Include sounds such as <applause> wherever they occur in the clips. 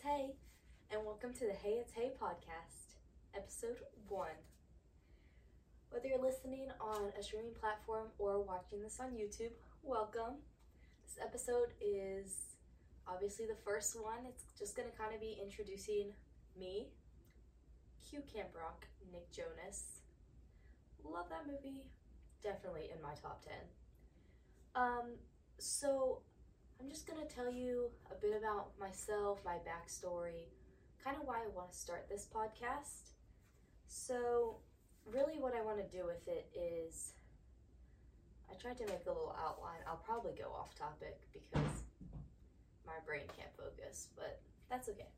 it's Hay, and welcome to the Hey It's Hay podcast, episode one. Whether you're listening on a streaming platform or watching this on YouTube, welcome. This episode is obviously the first one. It's just going to kind of be introducing me, Q Camp Rock, Nick Jonas. Love that movie. Definitely in my top 10. Um, so I'm just gonna tell you a bit about myself, my backstory, kind of why I want to start this podcast. So, really, what I want to do with it is I tried to make a little outline. I'll probably go off topic because my brain can't focus, but that's okay.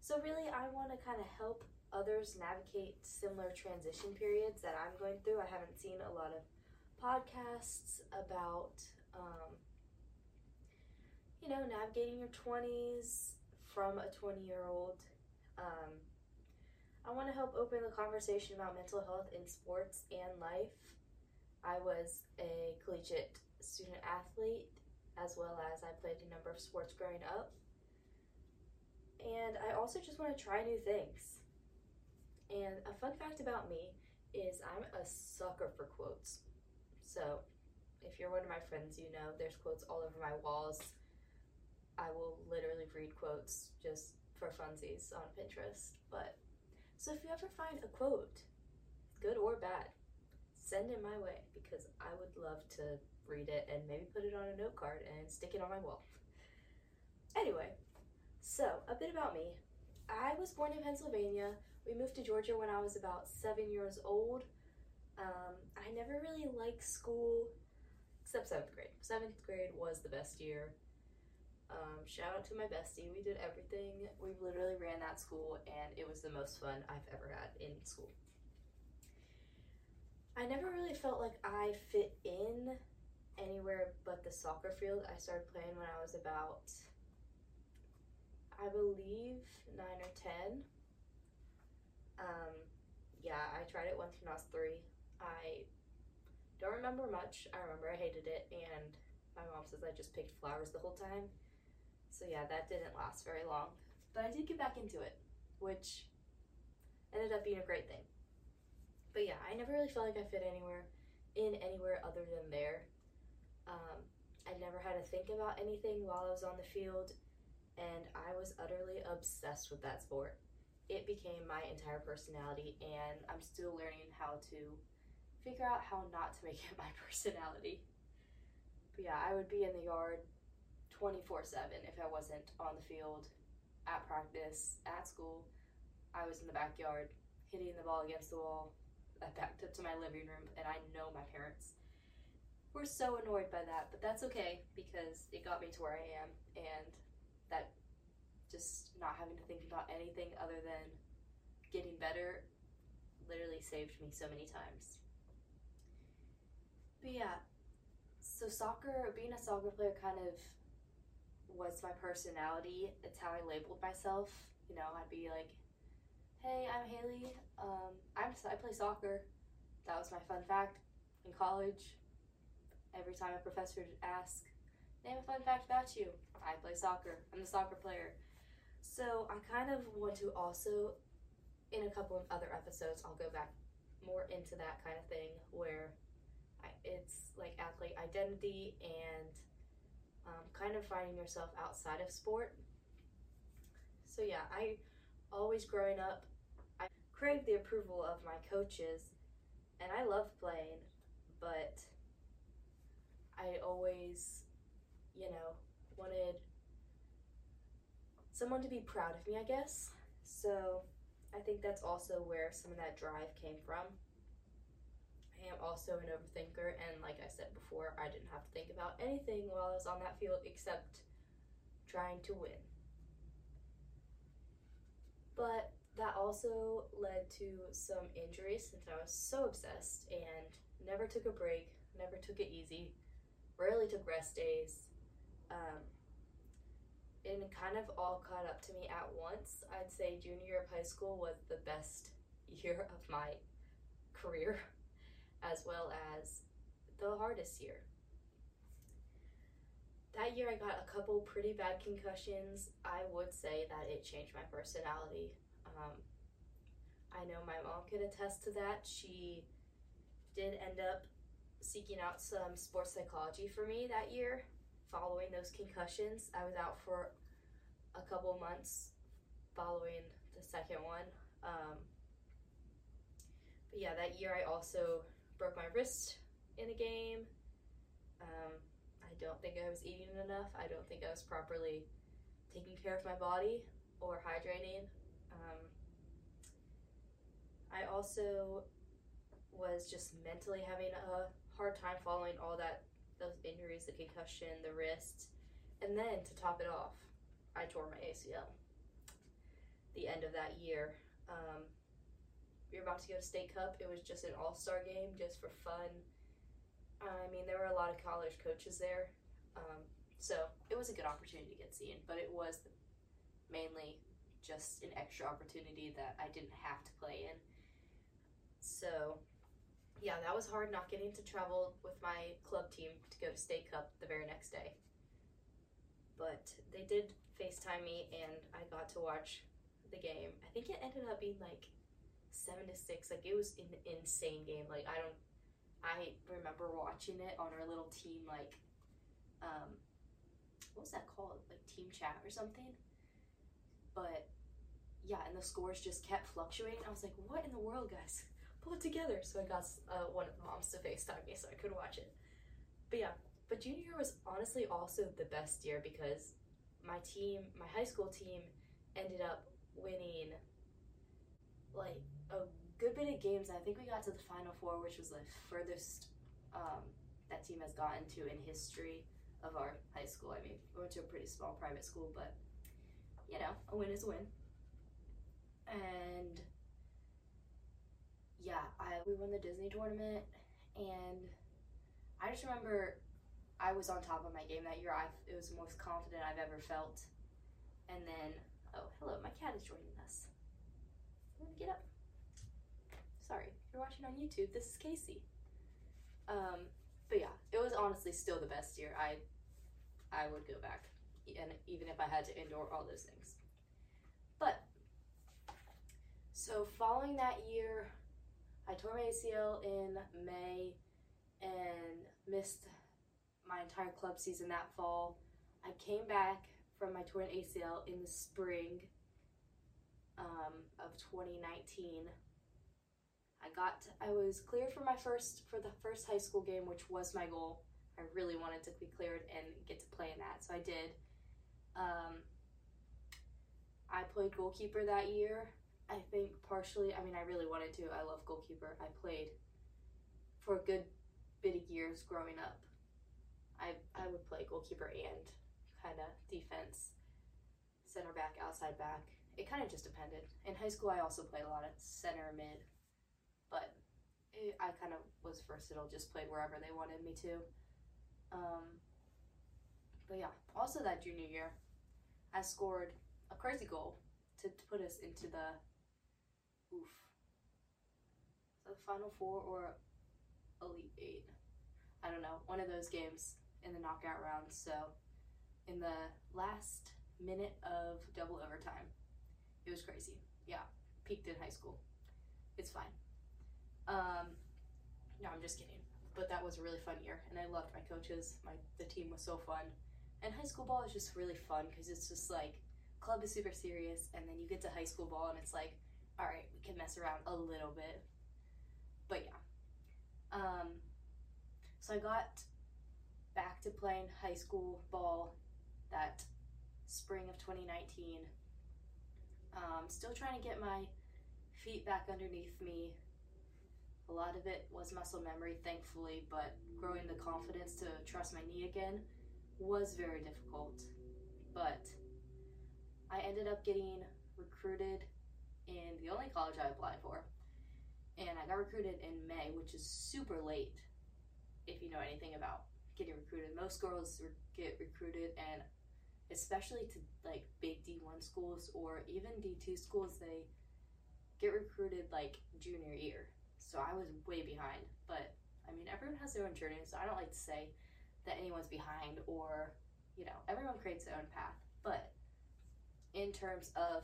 So, really, I want to kind of help others navigate similar transition periods that I'm going through. I haven't seen a lot of podcasts about um, you know, navigating your 20s from a 20 year old. Um, I want to help open the conversation about mental health in sports and life. I was a collegiate student athlete as well as I played a number of sports growing up. And I also just want to try new things. And a fun fact about me is I'm a sucker for quotes. So, if you're one of my friends, you know there's quotes all over my walls I will literally read quotes just for funsies on Pinterest. But so if you ever find a quote, good or bad, send it my way because I would love to read it and maybe put it on a note card and stick it on my wall. Anyway, so a bit about me. I was born in Pennsylvania. We moved to Georgia when I was about seven years old. Um, I never really liked school except seventh grade. Seventh grade was the best year. Um, shout out to my bestie. We did everything. We literally ran that school, and it was the most fun I've ever had in school. I never really felt like I fit in anywhere but the soccer field. I started playing when I was about, I believe, nine or ten. Um, yeah, I tried it once when I was three. I don't remember much. I remember I hated it, and my mom says I just picked flowers the whole time. So yeah, that didn't last very long. But I did get back into it, which ended up being a great thing. But yeah, I never really felt like I fit anywhere in anywhere other than there. Um, I never had to think about anything while I was on the field, and I was utterly obsessed with that sport. It became my entire personality, and I'm still learning how to figure out how not to make it <laughs> my personality. But yeah, I would be in the yard 24 7 if I wasn't on the field, at practice, at school. I was in the backyard hitting the ball against the wall. I backed up to my living room, and I know my parents were so annoyed by that, but that's okay because it got me to where I am, and that just not having to think about anything other than getting better literally saved me so many times. But yeah, so soccer, being a soccer player kind of was my personality. It's how I labeled myself. You know, I'd be like, "Hey, I'm Haley. Um, I'm I play soccer." That was my fun fact in college. Every time a professor would ask, "Name a fun fact about you," I play soccer. I'm the soccer player. So I kind of want to also, in a couple of other episodes, I'll go back more into that kind of thing where I, it's like athlete identity and um, kind of finding yourself outside of sport. So, yeah, I always growing up, I craved the approval of my coaches, and I loved playing, but I always, you know, wanted someone to be proud of me, I guess. So, I think that's also where some of that drive came from. I am also an overthinker, and like I said before, I didn't have to think about anything while I was on that field except trying to win. But that also led to some injuries since I was so obsessed and never took a break, never took it easy, rarely took rest days. Um, and kind of all caught up to me at once. I'd say junior year of high school was the best <laughs> year of my career as well as the hardest year. that year I got a couple pretty bad concussions. I would say that it changed my personality. Um, I know my mom could attest to that. She did end up seeking out some sports psychology for me that year following those concussions. I was out for a couple months following the second one. Um, but yeah, that year I also broke my wrist in a game. Um, I don't think I was eating enough. I don't think I was properly taking care of my body or hydrating. Um, I also was just mentally having a hard time following all that those injuries, the concussion, the wrist, and then to top it off, I tore my ACL. The end of that year, um, we were about to go to state cup. It was just an all star game, just for fun. I mean, there were a lot of college coaches there, um, so it was a good opportunity to get seen. But it was mainly just an extra opportunity that I didn't have to play in. So yeah, that was hard not getting to travel with my club team to go to State Cup the very next day. But they did FaceTime me and I got to watch the game. I think it ended up being like seven to six. Like it was an insane game. Like I don't I remember watching it on our little team like um what was that called? Like team chat or something. But yeah, and the scores just kept fluctuating. I was like, what in the world, guys? pull it together. So I got uh, one of the moms to FaceTime me so I could watch it. But yeah, but junior year was honestly also the best year because my team, my high school team, ended up winning like a good bit of games. I think we got to the final four, which was the furthest um, that team has gotten to in history of our high school. I mean, we went to a pretty small private school, but you know, a win is a win. And yeah, I we won the Disney tournament, and I just remember I was on top of my game that year. I it was the most confident I've ever felt. And then, oh hello, my cat is joining us. Get up. Sorry, if you're watching on YouTube. This is Casey. Um, but yeah, it was honestly still the best year. I I would go back, and even if I had to endure all those things. But so following that year, I tore my ACL in May and missed my entire club season that fall. I came back from my torn ACL in the spring um, of 2019. I got I was cleared for my first for the first high school game, which was my goal. I really wanted to be cleared and get to play in that, so I did. Um, I played goalkeeper that year. I think partially, I mean, I really wanted to. I love goalkeeper. I played for a good bit of years growing up. I, I would play goalkeeper and kind of defense, center back, outside back. It kind of just depended. In high school, I also played a lot of center mid, but it, I kind of was versatile, just played wherever they wanted me to. Um, but yeah, also that junior year, I scored a crazy goal to, to put us into the Oof. So Final Four or Elite Eight? I don't know. One of those games in the knockout round. So in the last minute of double overtime, it was crazy. Yeah, peaked in high school. It's fine. Um, no, I'm just kidding. But that was a really fun year, and I loved my coaches. My the team was so fun, and high school ball is just really fun because it's just like club is super serious, and then you get to high school ball, and it's like all right, we can mess around a little bit. But yeah. Um, so I got back to playing high school ball that spring of 2019. Um, still trying to get my feet back underneath me. A lot of it was muscle memory, thankfully, but growing the confidence to trust my knee again was very difficult. But I ended up getting recruited in the only college I applied for. And I got recruited in May, which is super late if you know anything about getting recruited. Most girls get recruited, and especially to like big D1 schools or even D2 schools, they get recruited like junior year. So I was way behind. But I mean, everyone has their own journey, so I don't like to say that anyone's behind or you know, everyone creates their own path. But in terms of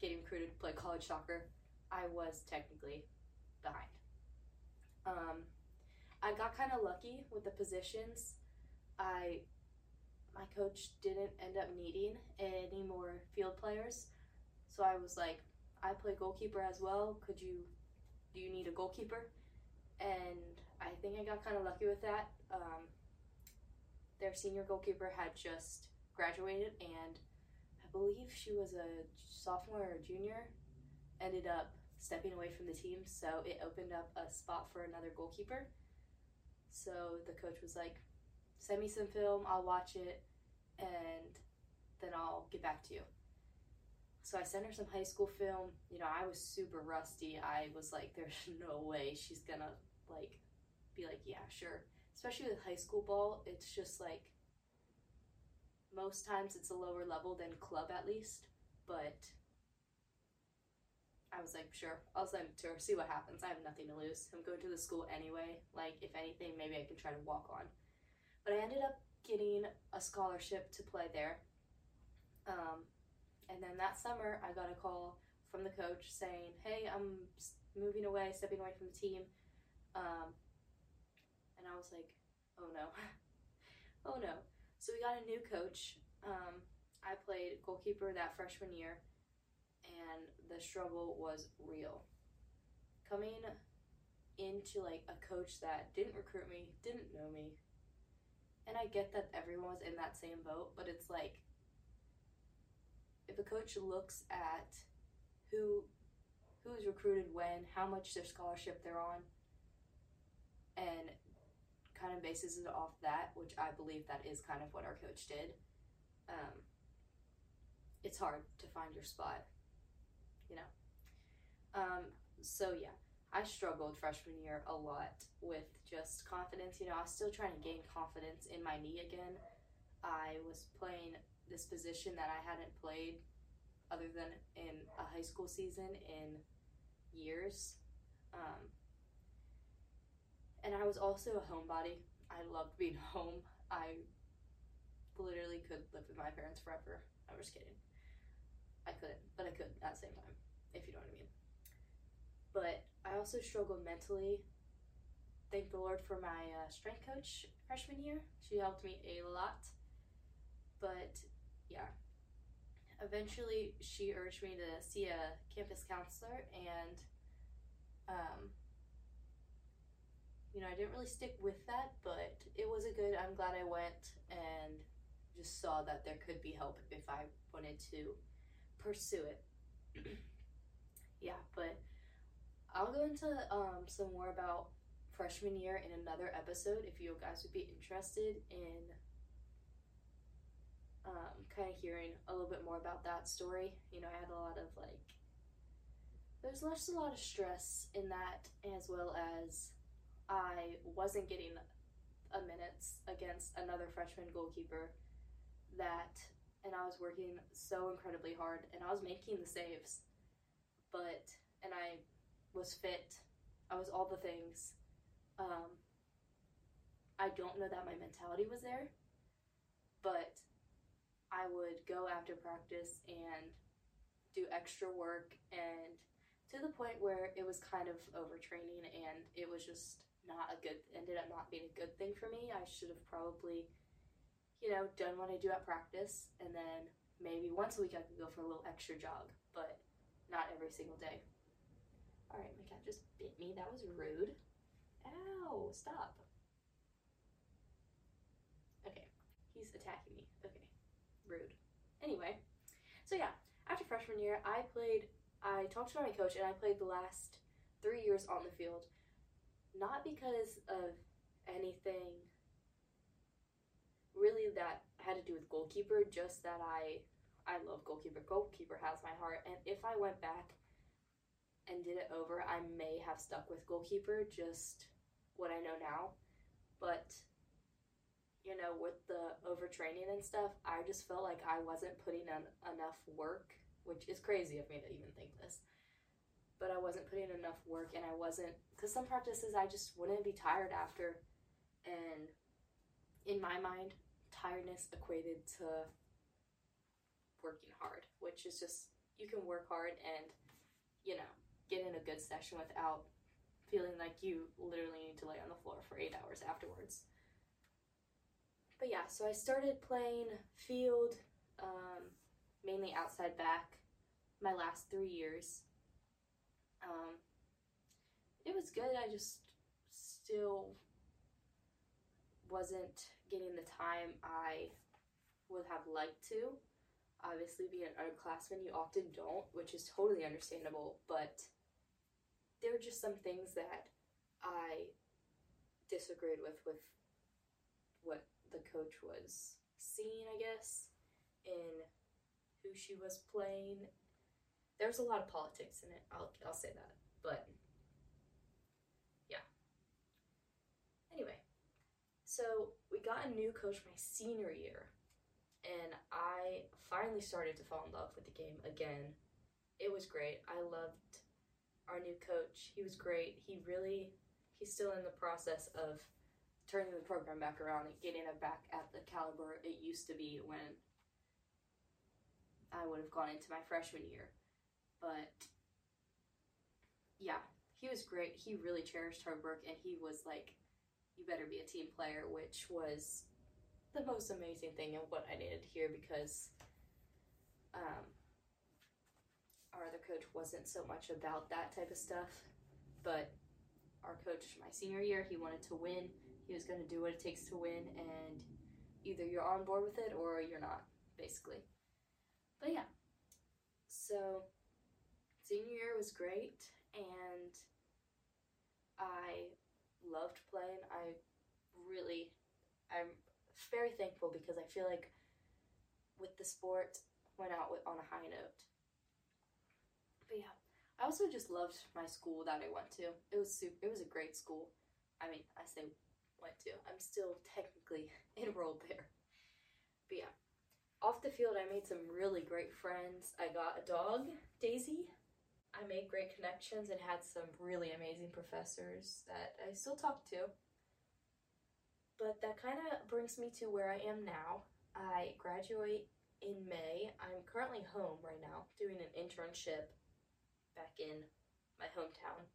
getting recruited to play college soccer, I was technically behind. Um, I got kind of lucky with the positions. I my coach didn't end up needing any more field players, so I was like, I play goalkeeper as well. Could you do you need a goalkeeper? And I think I got kind of lucky with that. Um, their senior goalkeeper had just graduated, and I believe she was a sophomore or junior. Ended up stepping away from the team, so it opened up a spot for another goalkeeper. So the coach was like, "Send me some film. I'll watch it, and then I'll get back to you." So I sent her some high school film. You know, I was super rusty. I was like, "There's <laughs> no way she's gonna like be like, yeah, sure." especially with high school ball, it's just like most times it's a lower level than club at least, but I was like, sure, I'll send it to her, see what happens. I have nothing to lose. I'm going to the school anyway. Like, if anything, maybe I can try to walk on. But I ended up getting a scholarship to play there. Um, and then that summer, I got a call from the coach saying, hey, I'm moving away, stepping away from the team. Um, and I was like, oh no, <laughs> oh no. So we got a new coach. Um, I played goalkeeper that freshman year, and the struggle was real. Coming into like a coach that didn't recruit me, didn't know me, and I get that everyone was in that same boat, but it's like if a coach looks at who who's recruited when, how much their scholarship they're on, and kind of bases it off that, which I believe that is kind of what our coach did. Um, it's hard to find your spot, you know. Um, so yeah, I struggled freshman year a lot with just confidence. You know, I was still trying to gain confidence in my knee again. I was playing this position that I hadn't played other than in a high school season in years. Um, and I was also a homebody. I loved being <laughs> home. I literally could live with my parents forever. I'm just kidding. I couldn't, but I could at the same time, if you know what I mean. But I also struggled mentally. Thank the Lord for my uh, strength coach freshman year. She helped me a lot. But yeah, eventually she urged me to see a campus counselor and um, you know, I didn't really stick with that, but it was a good. I'm glad I went and just saw that there could be help if I wanted to pursue it. <clears throat> yeah, but I'll go into um, some more about freshman year in another episode if you guys would be interested in um, kind of hearing a little bit more about that story. You know, I had a lot of like, there's just a lot of stress in that, as well as I wasn't getting a minutes against another freshman goalkeeper that and I was working so incredibly hard and I was making the saves but and I was fit I was all the things um, I don't know that my mentality was there but I would go after practice and do extra work and to the point where it was kind of overtraining and it was just not a good ended up not being a good thing for me. I should have probably, you know, done what I do at practice and then maybe once a week I could go for a little extra jog, but not every single day. Alright, my cat just bit me. That was rude. Ow, stop. Okay, he's attacking me. Okay, rude. Anyway, so yeah, after freshman year, I played, I talked to my coach and I played the last three years on the field not because of anything really that had to do with goalkeeper, just that I I love goalkeeper. Goalkeeper has my heart, and if I went back and did it over, I may have stuck with goalkeeper, just what I know now. But know, with the overtraining and stuff, I just felt like I wasn't putting in enough work, which is crazy of me to even think this but I wasn't putting enough work and I wasn't because some practices I just wouldn't be tired after and in my mind tiredness equated to working hard, which is just you can work hard and you know get in a good session without feeling like you literally need to lay on the floor for eight hours afterwards. But yeah, so I started playing field, um, mainly outside back, my last three years. Um, it was good. I just still wasn't getting the time I would have liked to. Obviously, being an underclassman, you often don't, which is totally understandable, but there were just some things that I disagreed with with what the coach was seeing, I guess, in who she was playing. There's a lot of politics in it. I'll I'll say that. But yeah. Anyway, so we got a new coach my senior year, and I finally started to fall in love with the game again. It was great. I loved our new coach. He was great. He really he's still in the process of turning the program back around and getting it back at the caliber it used to be when I would have gone into my freshman year. But yeah, he was great. He really cherished hard work and he was like, you better be a team player, which was the most amazing thing and what I needed to hear because um, our other coach wasn't so much about that type of stuff. But our coach, my senior year, he wanted to win. He was going to do what it takes to win, and either you're on board with it or you're not, basically. But yeah, so senior year was great, and I loved playing. I really, I'm very thankful because I feel like with the sport went out with, on a high note. But yeah, I also just loved my school that I went to. It was super, it was a great school. I mean, I say went to. I'm still technically <laughs> enrolled there. But yeah, off the field, I made some really great friends. I got a dog, Daisy. I made great connections and had some really amazing professors that I still talk to. But that kind of brings me to where I am now. I graduate in May. I'm currently home right now doing an internship back in my hometown.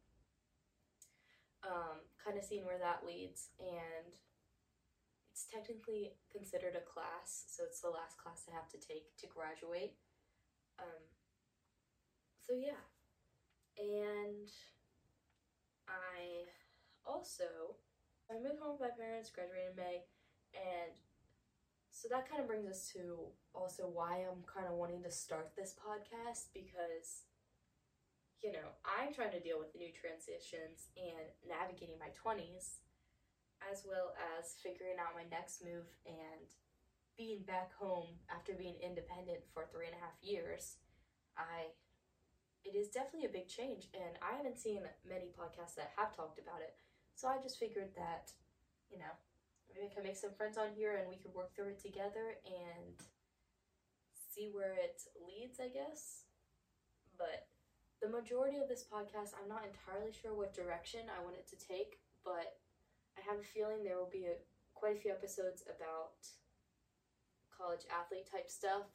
Um, kind of seeing where that leads, and it's technically considered a class, so it's the last class I have to take to graduate. Um, so yeah, and I also I moved home with my parents, graduated in May, and so that kind of brings us to also why I'm kind of wanting to start this podcast because you know, I'm trying to deal with the new transitions and navigating my 20s, as well as figuring out my next move and being back home after being independent for three and a half years. I it is definitely a big change and I haven't seen many podcasts that have talked about it. So I just figured that, you know, maybe I can make some friends on here and we could work through it together and see where it leads, I guess. But the majority of this podcast, I'm not entirely sure what direction I want it to take, but I have a feeling there will be a, quite a few episodes about college athlete type stuff,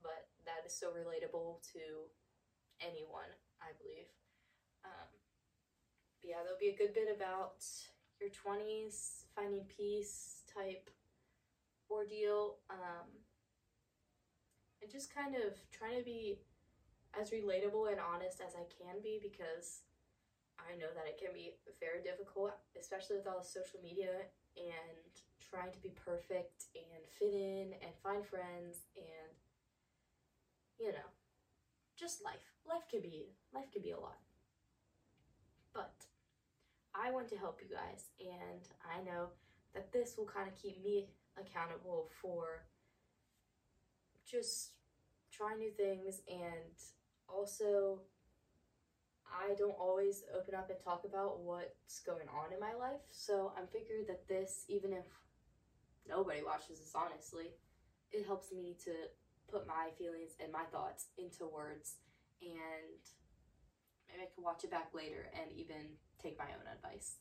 but that is so relatable to anyone, I believe. Um, but yeah, there'll be a good bit about your 20s, finding peace type ordeal, um, and just kind of trying to be as relatable and honest as I can be because I know that it can be very difficult, especially with all the social media and trying to be perfect and fit in and find friends and you know, just life. Life can be life can be a lot. But I want to help you guys and I know that this will kind of keep me accountable for just trying new things and also I don't always open up and talk about what's going on in my life. So I'm figured that this, even if nobody watches this honestly, it helps me to put my feelings and my thoughts into words and maybe I can watch it back later and even take my own advice.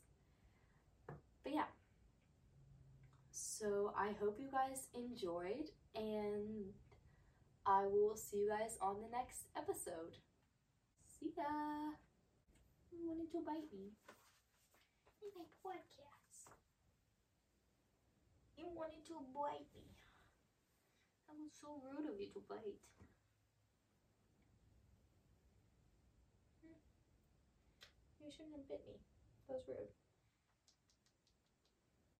But yeah. So I hope you guys enjoyed, and I will see you guys on the next episode. See ya! You wanted to bite me. In my podcast. You wanted to bite me. That was so rude of you to bite. Hmm. You shouldn't have bit me. That was rude.